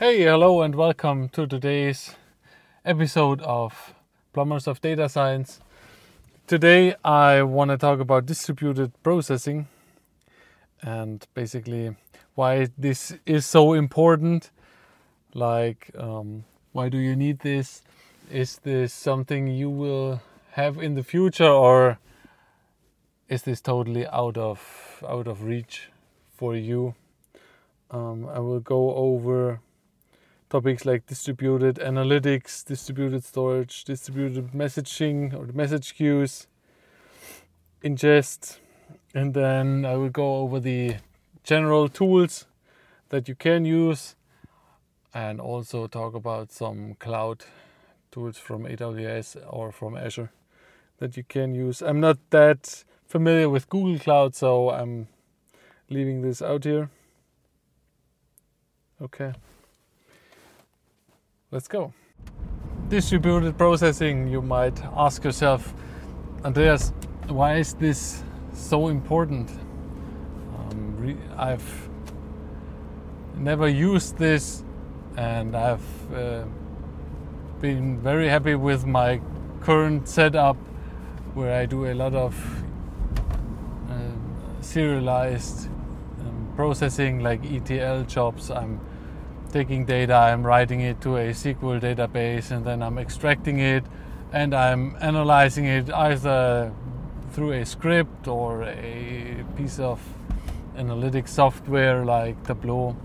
Hey, hello, and welcome to today's episode of Plumbers of Data Science. Today, I want to talk about distributed processing and basically why this is so important. Like, um, why do you need this? Is this something you will have in the future, or is this totally out of out of reach for you? Um, I will go over topics like distributed analytics, distributed storage, distributed messaging or message queues, ingest, and then I will go over the general tools that you can use and also talk about some cloud tools from AWS or from Azure that you can use. I'm not that familiar with Google Cloud, so I'm leaving this out here. Okay. Let's go. Distributed processing, you might ask yourself, Andreas, why is this so important? Um, I've never used this and I've uh, been very happy with my current setup where I do a lot of uh, serialized um, processing like ETL jobs. I'm taking data, I'm writing it to a SQL database, and then I'm extracting it and I'm analyzing it either through a script or a piece of analytic software like Tableau.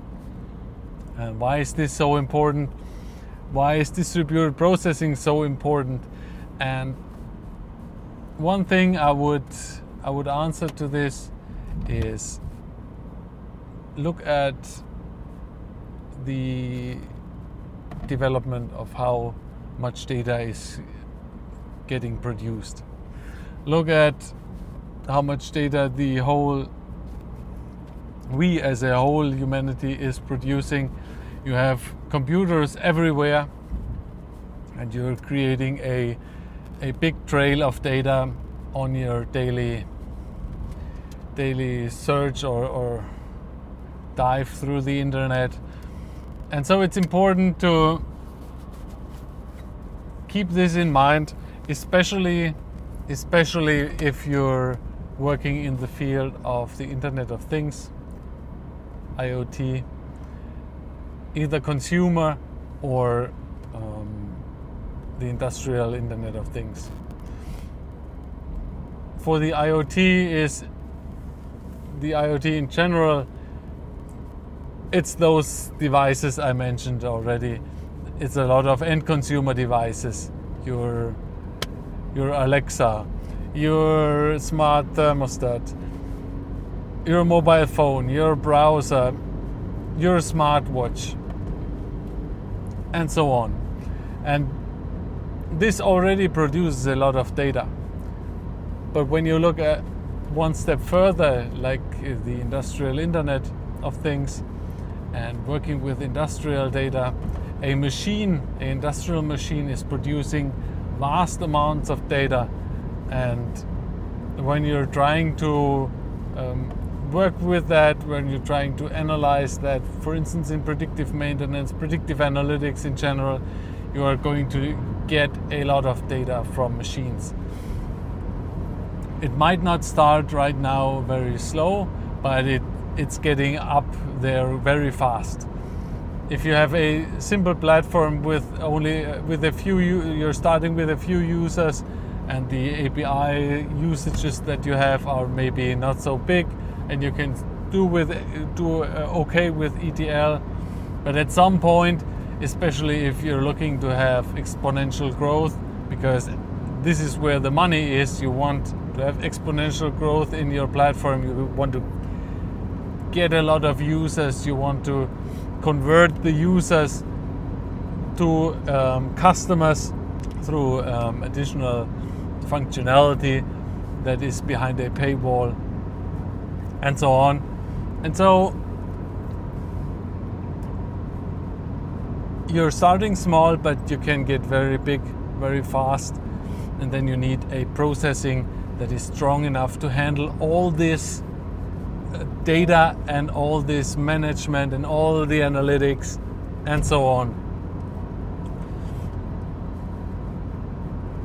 And why is this so important? Why is distributed processing so important? And one thing I would I would answer to this is look at the development of how much data is getting produced. Look at how much data the whole we as a whole humanity is producing. You have computers everywhere and you're creating a a big trail of data on your daily daily search or, or dive through the internet and so it's important to keep this in mind, especially especially if you're working in the field of the Internet of Things, IoT, either consumer or um, the industrial Internet of Things. For the IoT is the IoT in general it's those devices I mentioned already. It's a lot of end consumer devices. Your your Alexa, your smart thermostat, your mobile phone, your browser, your smartwatch, and so on. And this already produces a lot of data. But when you look at one step further, like the industrial internet of things, and working with industrial data, a machine, an industrial machine, is producing vast amounts of data. And when you're trying to um, work with that, when you're trying to analyze that, for instance, in predictive maintenance, predictive analytics in general, you are going to get a lot of data from machines. It might not start right now very slow, but it it's getting up there very fast. If you have a simple platform with only with a few you're starting with a few users and the API usages that you have are maybe not so big and you can do with do uh, okay with ETL but at some point especially if you're looking to have exponential growth because this is where the money is you want to have exponential growth in your platform you want to get a lot of users, you want to convert the users to um, customers through um, additional functionality that is behind a paywall and so on. And so you're starting small, but you can get very big very fast. And then you need a processing that is strong enough to handle all this data and all this management and all the analytics and so on.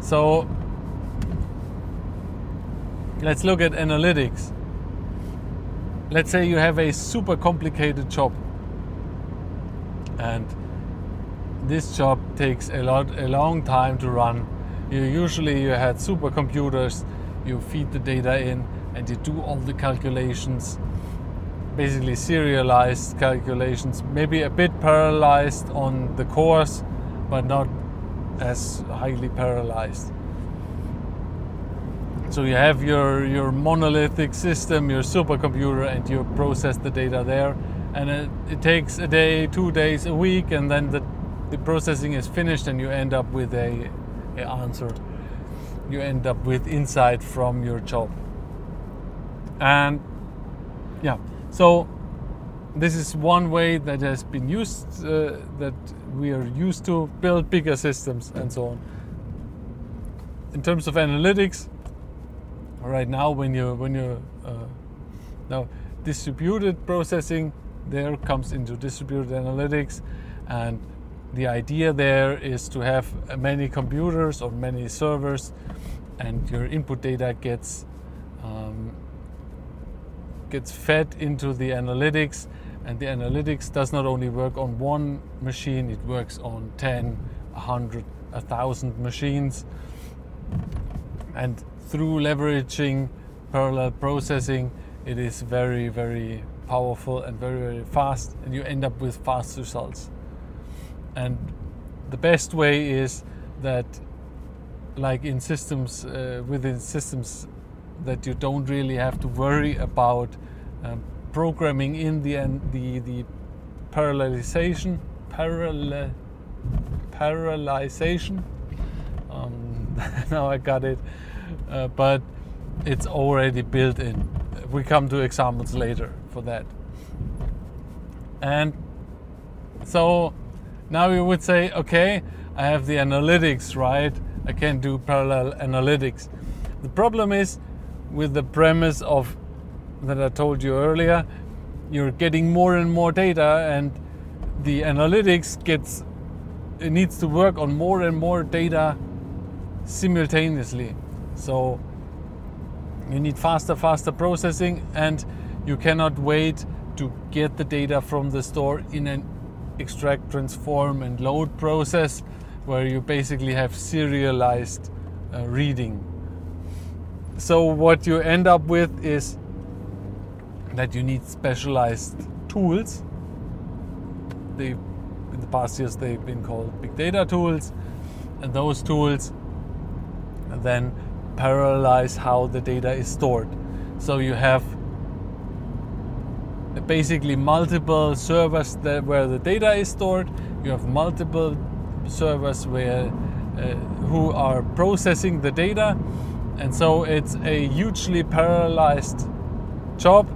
So let's look at analytics. Let's say you have a super complicated job and this job takes a lot a long time to run. You usually you had supercomputers, you feed the data in and you do all the calculations basically serialized calculations, maybe a bit parallelized on the cores, but not as highly parallelized. So you have your, your monolithic system, your supercomputer, and you process the data there. And it, it takes a day, two days, a week, and then the, the processing is finished, and you end up with a, a answer. You end up with insight from your job. And yeah, so this is one way that has been used, uh, that we are used to build bigger systems and so on. In terms of analytics, right now when you when you uh, now distributed processing there comes into distributed analytics, and the idea there is to have many computers or many servers, and your input data gets um, gets fed into the analytics and the analytics does not only work on one machine it works on 10 100 1000 machines. And through leveraging parallel processing it is very very powerful and very very fast and you end up with fast results. And the best way is that like in systems uh, within systems that you don't really have to worry about um, programming in the the the parallelization parallel parallelization. Um, now I got it. Uh, but it's already built in. We come to examples later for that. And so now you would say okay I have the analytics right? I can do parallel analytics. The problem is with the premise of that I told you earlier, you're getting more and more data, and the analytics gets it needs to work on more and more data simultaneously. So you need faster, faster processing, and you cannot wait to get the data from the store in an extract, transform, and load process where you basically have serialized uh, reading so what you end up with is that you need specialized tools. They, in the past years, they've been called big data tools, and those tools then parallelize how the data is stored. So you have basically multiple servers that where the data is stored. You have multiple servers where uh, who are processing the data and so it's a hugely parallelized job.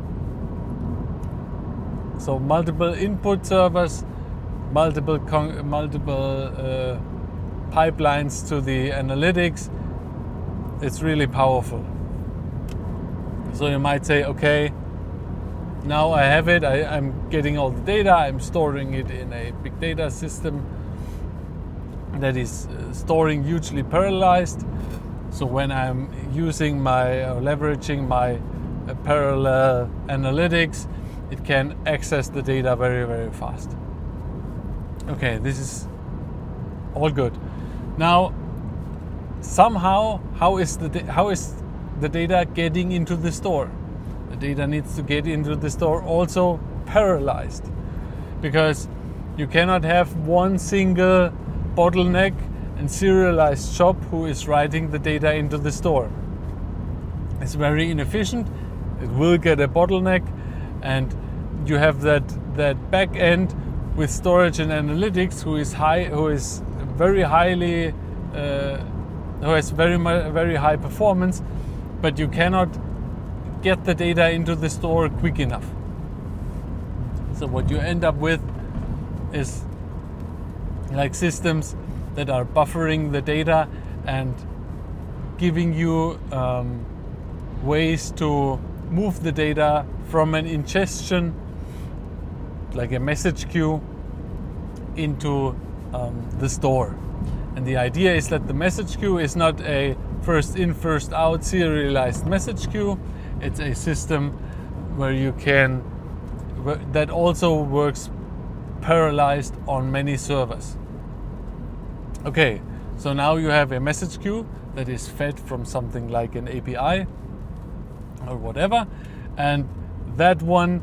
So multiple input servers, multiple multiple uh, pipelines to the analytics. It's really powerful. So you might say, okay, now I have it. I, I'm getting all the data. I'm storing it in a big data system that is uh, storing hugely parallelized so when I'm using my or leveraging my uh, parallel analytics, it can access the data very very fast. Okay, this is all good. Now, somehow, how is the how is the data getting into the store? The data needs to get into the store also parallelized, because you cannot have one single bottleneck and serialized shop who is writing the data into the store. It's very inefficient. It will get a bottleneck, and you have that that back end with storage and analytics who is high, who is very highly, uh, who has very very high performance, but you cannot get the data into the store quick enough. So what you end up with is like systems that are buffering the data and giving you um, ways to move the data from an ingestion, like a message queue, into um, the store. And the idea is that the message queue is not a first in, first out serialized message queue. It's a system where you can that also works parallelized on many servers. Okay, so now you have a message queue that is fed from something like an API or whatever, and that one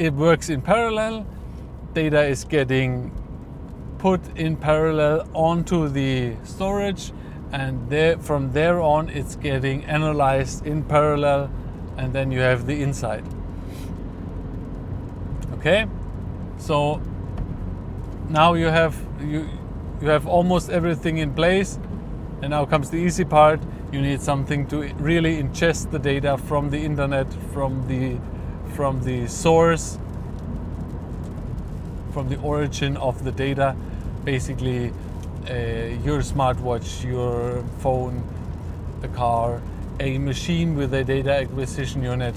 it works in parallel. Data is getting put in parallel onto the storage, and there from there on it's getting analyzed in parallel, and then you have the insight. Okay, so now you have you you have almost everything in place, and now comes the easy part. You need something to really ingest the data from the internet, from the from the source, from the origin of the data, basically uh, your smartwatch, your phone, a car, a machine with a data acquisition unit.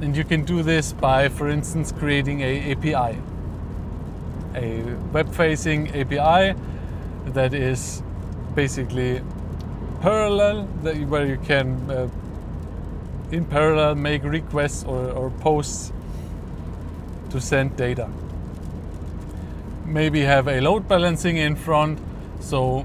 And you can do this by, for instance, creating a API, a web-facing API that is basically parallel, where you can uh, in parallel make requests or, or posts to send data. Maybe have a load balancing in front, so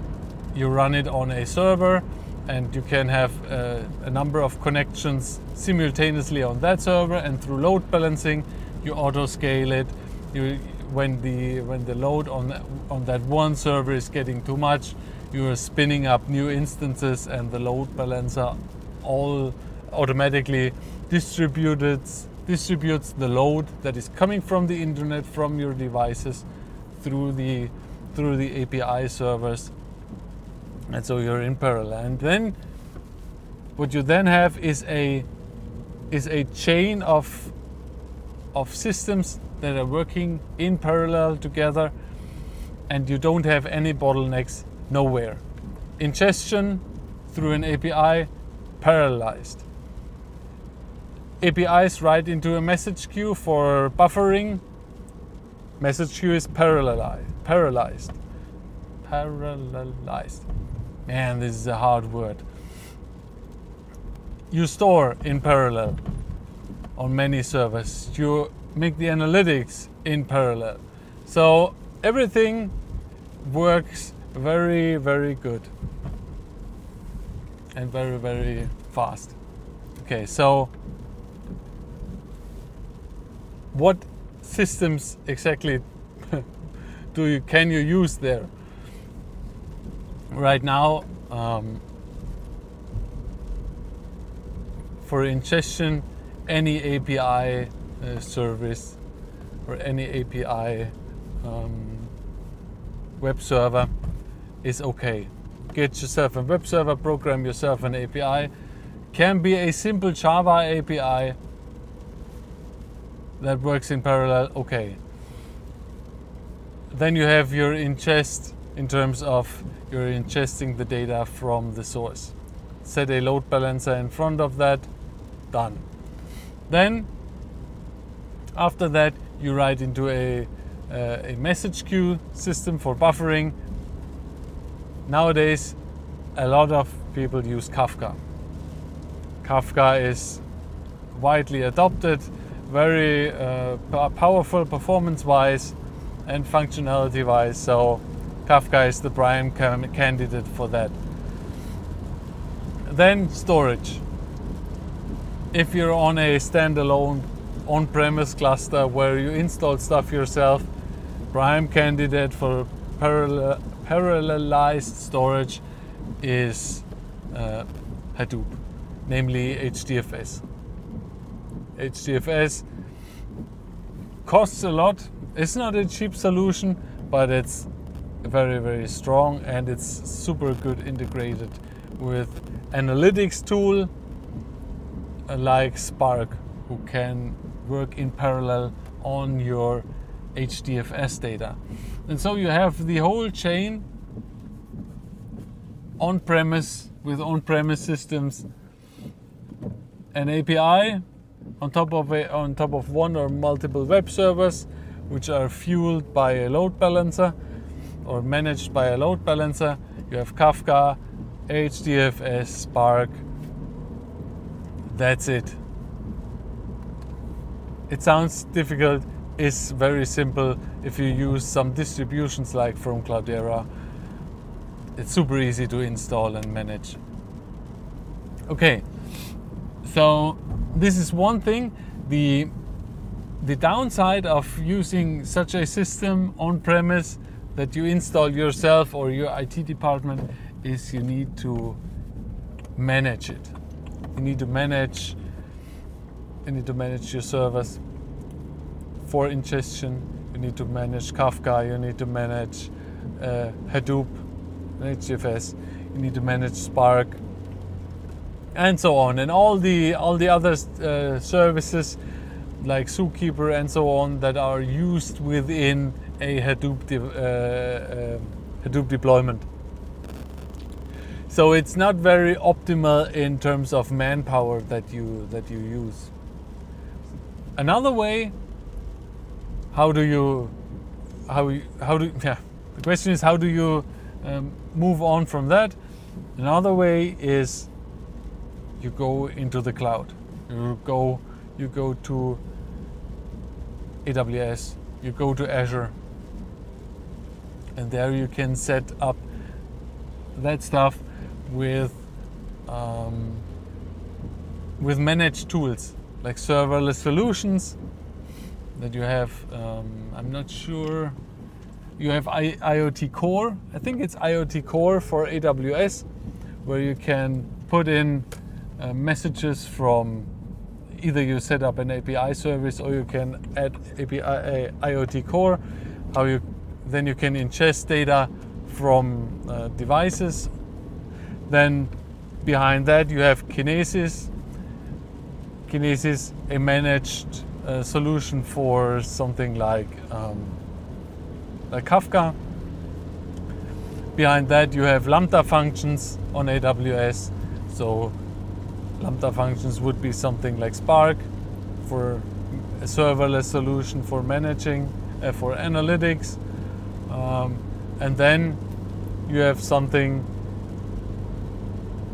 you run it on a server and you can have uh, a number of connections simultaneously on that server and through load balancing you auto scale it you when the when the load on on that one server is getting too much you are spinning up new instances and the load balancer all automatically distributes distributes the load that is coming from the internet from your devices through the through the API servers. And so you're in parallel. And then what you then have is a is a chain of of systems that are working in parallel together and you don't have any bottlenecks nowhere. Ingestion through an API parallelized APIs write into a message queue for buffering. Message queue is parallelized parallelized parallelized Man, this is a hard word. You store in parallel on many servers. You make the analytics in parallel. So everything works very, very good and very, very fast. Okay, so what systems exactly do you can you use there? right now um, for ingestion any API uh, service or any API um, web server is okay. Get yourself a web server, program yourself an API. Can be a simple Java API that works in parallel, okay. Then you have your ingest in terms of you're ingesting the data from the source. Set a load balancer in front of that, done. Then, after that, you write into a, uh, a message queue system for buffering. Nowadays, a lot of people use Kafka. Kafka is widely adopted, very uh, powerful performance wise and functionality wise. So Kafka is the prime candidate for that. Then storage. If you're on a standalone on-premise cluster where you install stuff yourself, prime candidate for parallel, parallelized storage is uh, Hadoop, namely HDFS. HDFS costs a lot. It's not a cheap solution, but it's very very strong and it's super good integrated with analytics tool uh, like Spark who can work in parallel on your HDFS data. And so you have the whole chain on premise with on premise systems an API on top of a, on top of one or multiple web servers which are fueled by a load balancer or managed by a load balancer. You have Kafka, HDFS, Spark. That's it. It sounds difficult, it's very simple if you use some distributions like from Cloudera. It's super easy to install and manage. Okay, so this is one thing. The the downside of using such a system on premise that you install yourself or your IT department is you need to manage it. You need to manage you need to manage your servers for ingestion. You need to manage Kafka. You need to manage uh, Hadoop, HDFS. You need to manage Spark, and so on, and all the all the other uh, services like Zookeeper and so on that are used within a Hadoop de- uh, um, Hadoop deployment. So it's not very optimal in terms of manpower that you that you use. Another way, how do you, how how do yeah? The question is how do you um, move on from that? Another way is you go into the cloud. You go you go to AWS, you go to Azure, and there you can set up that stuff with um, with managed tools like serverless solutions that you have. Um, I'm not sure. You have I- IoT Core. I think it's IoT Core for AWS, where you can put in uh, messages from either you set up an API service or you can add API uh, IoT Core. How you then you can ingest data from uh, devices. Then behind that you have Kinesis. Kinesis, a managed uh, solution for something like um, like Kafka. Behind that you have Lambda functions on AWS. So Lambda functions would be something like Spark for a serverless solution for managing, uh, for analytics. Um, and then you have something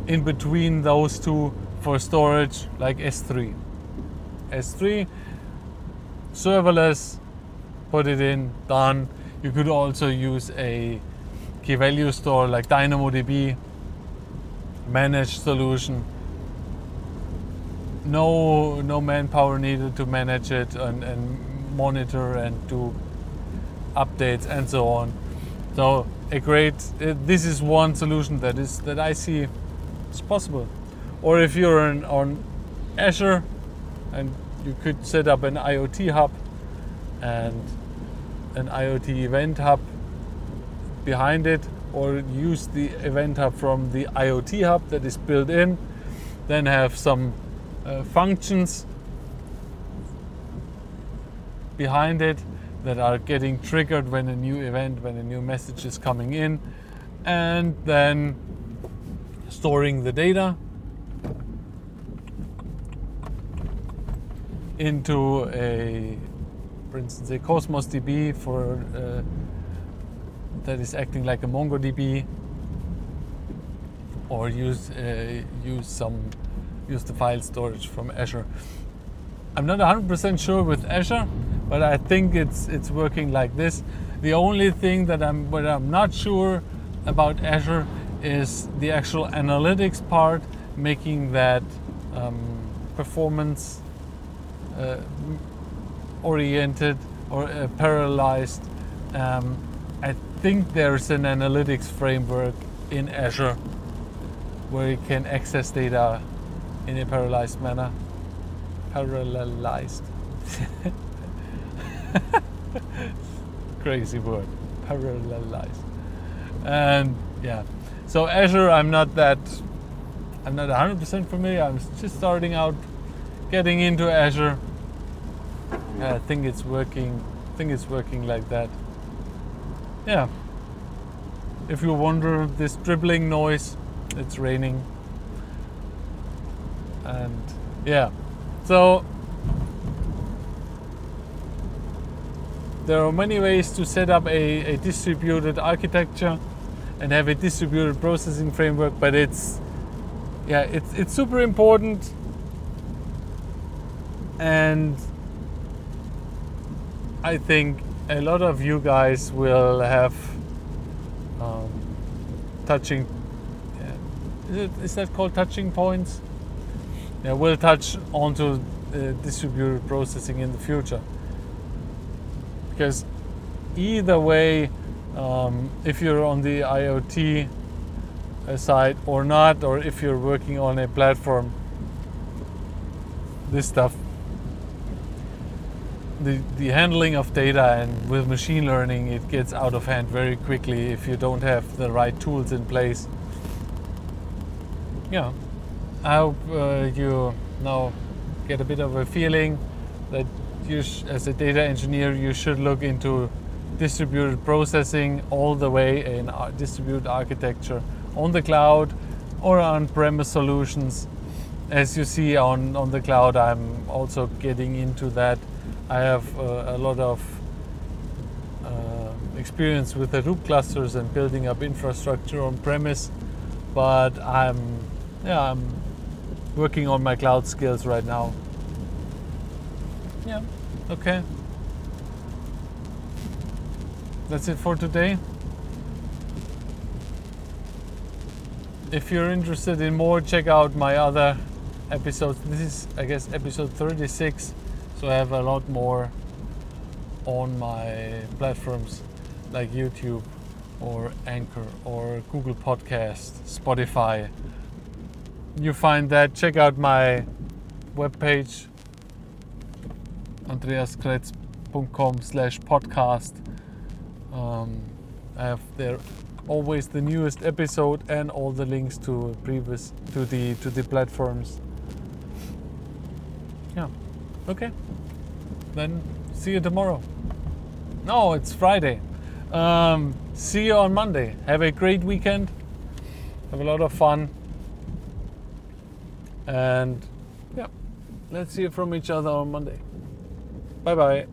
in between those two for storage like S3. S3, serverless, put it in, done. You could also use a key value store like DynamoDB, managed solution. No, no manpower needed to manage it and, and monitor and do updates and so on. So a great. This is one solution that is that I see is possible. Or if you're on, Azure, and you could set up an IoT hub and an IoT event hub behind it, or use the event hub from the IoT hub that is built in. Then have some uh, functions behind it that are getting triggered when a new event, when a new message is coming in, and then storing the data into a, for instance, a Cosmos DB for uh, that is acting like a MongoDB, or use uh, use some use the file storage from Azure. I'm not 100% sure with Azure, but I think it's it's working like this. The only thing that I'm what I'm not sure about Azure is the actual analytics part, making that um, performance oriented or uh, parallelized. Um, I think there's an analytics framework in Azure where you can access data in a parallelized manner. Parallelized. Crazy word. Parallelized. And yeah. So Azure I'm not that I'm not 100% familiar. I'm just starting out getting into Azure. I think it's working I think it's working like that. Yeah. If you wonder this dribbling noise, it's raining. And yeah. So there are many ways to set up a, a distributed architecture and have a distributed processing framework, but it's yeah, it's it's super important and I think a lot of you guys will have um, touching. Is, it, is that called touching points? Yeah, we'll touch onto uh, distributed processing in the future because either way, um, if you're on the IoT side or not, or if you're working on a platform, this stuff the, the handling of data and with machine learning it gets out of hand very quickly if you don't have the right tools in place. Yeah. I hope uh, you now get a bit of a feeling that you sh- as a data engineer you should look into distributed processing all the way in distributed architecture on the cloud or on premise solutions. As you see on, on the cloud i'm also getting into that I have uh, a lot of uh, experience with the Hadoop clusters and building up infrastructure on premise, but I'm yeah I'm working on my cloud skills right now. Yeah, okay. That's it for today. If you're interested in more, check out my other episodes. This is, I guess, episode 36 so I have a lot more on my platforms like YouTube or Anchor or Google Podcast, Spotify. You find that. Check out my webpage andreaskretz.com slash podcast. Um, I have there always the newest episode and all the links to previous to the to the platforms. Okay. Then see you tomorrow. No, it's Friday. Um, see you on Monday. Have a great weekend. Have a lot of fun. And yeah, let's hear from each other on Monday. Bye bye.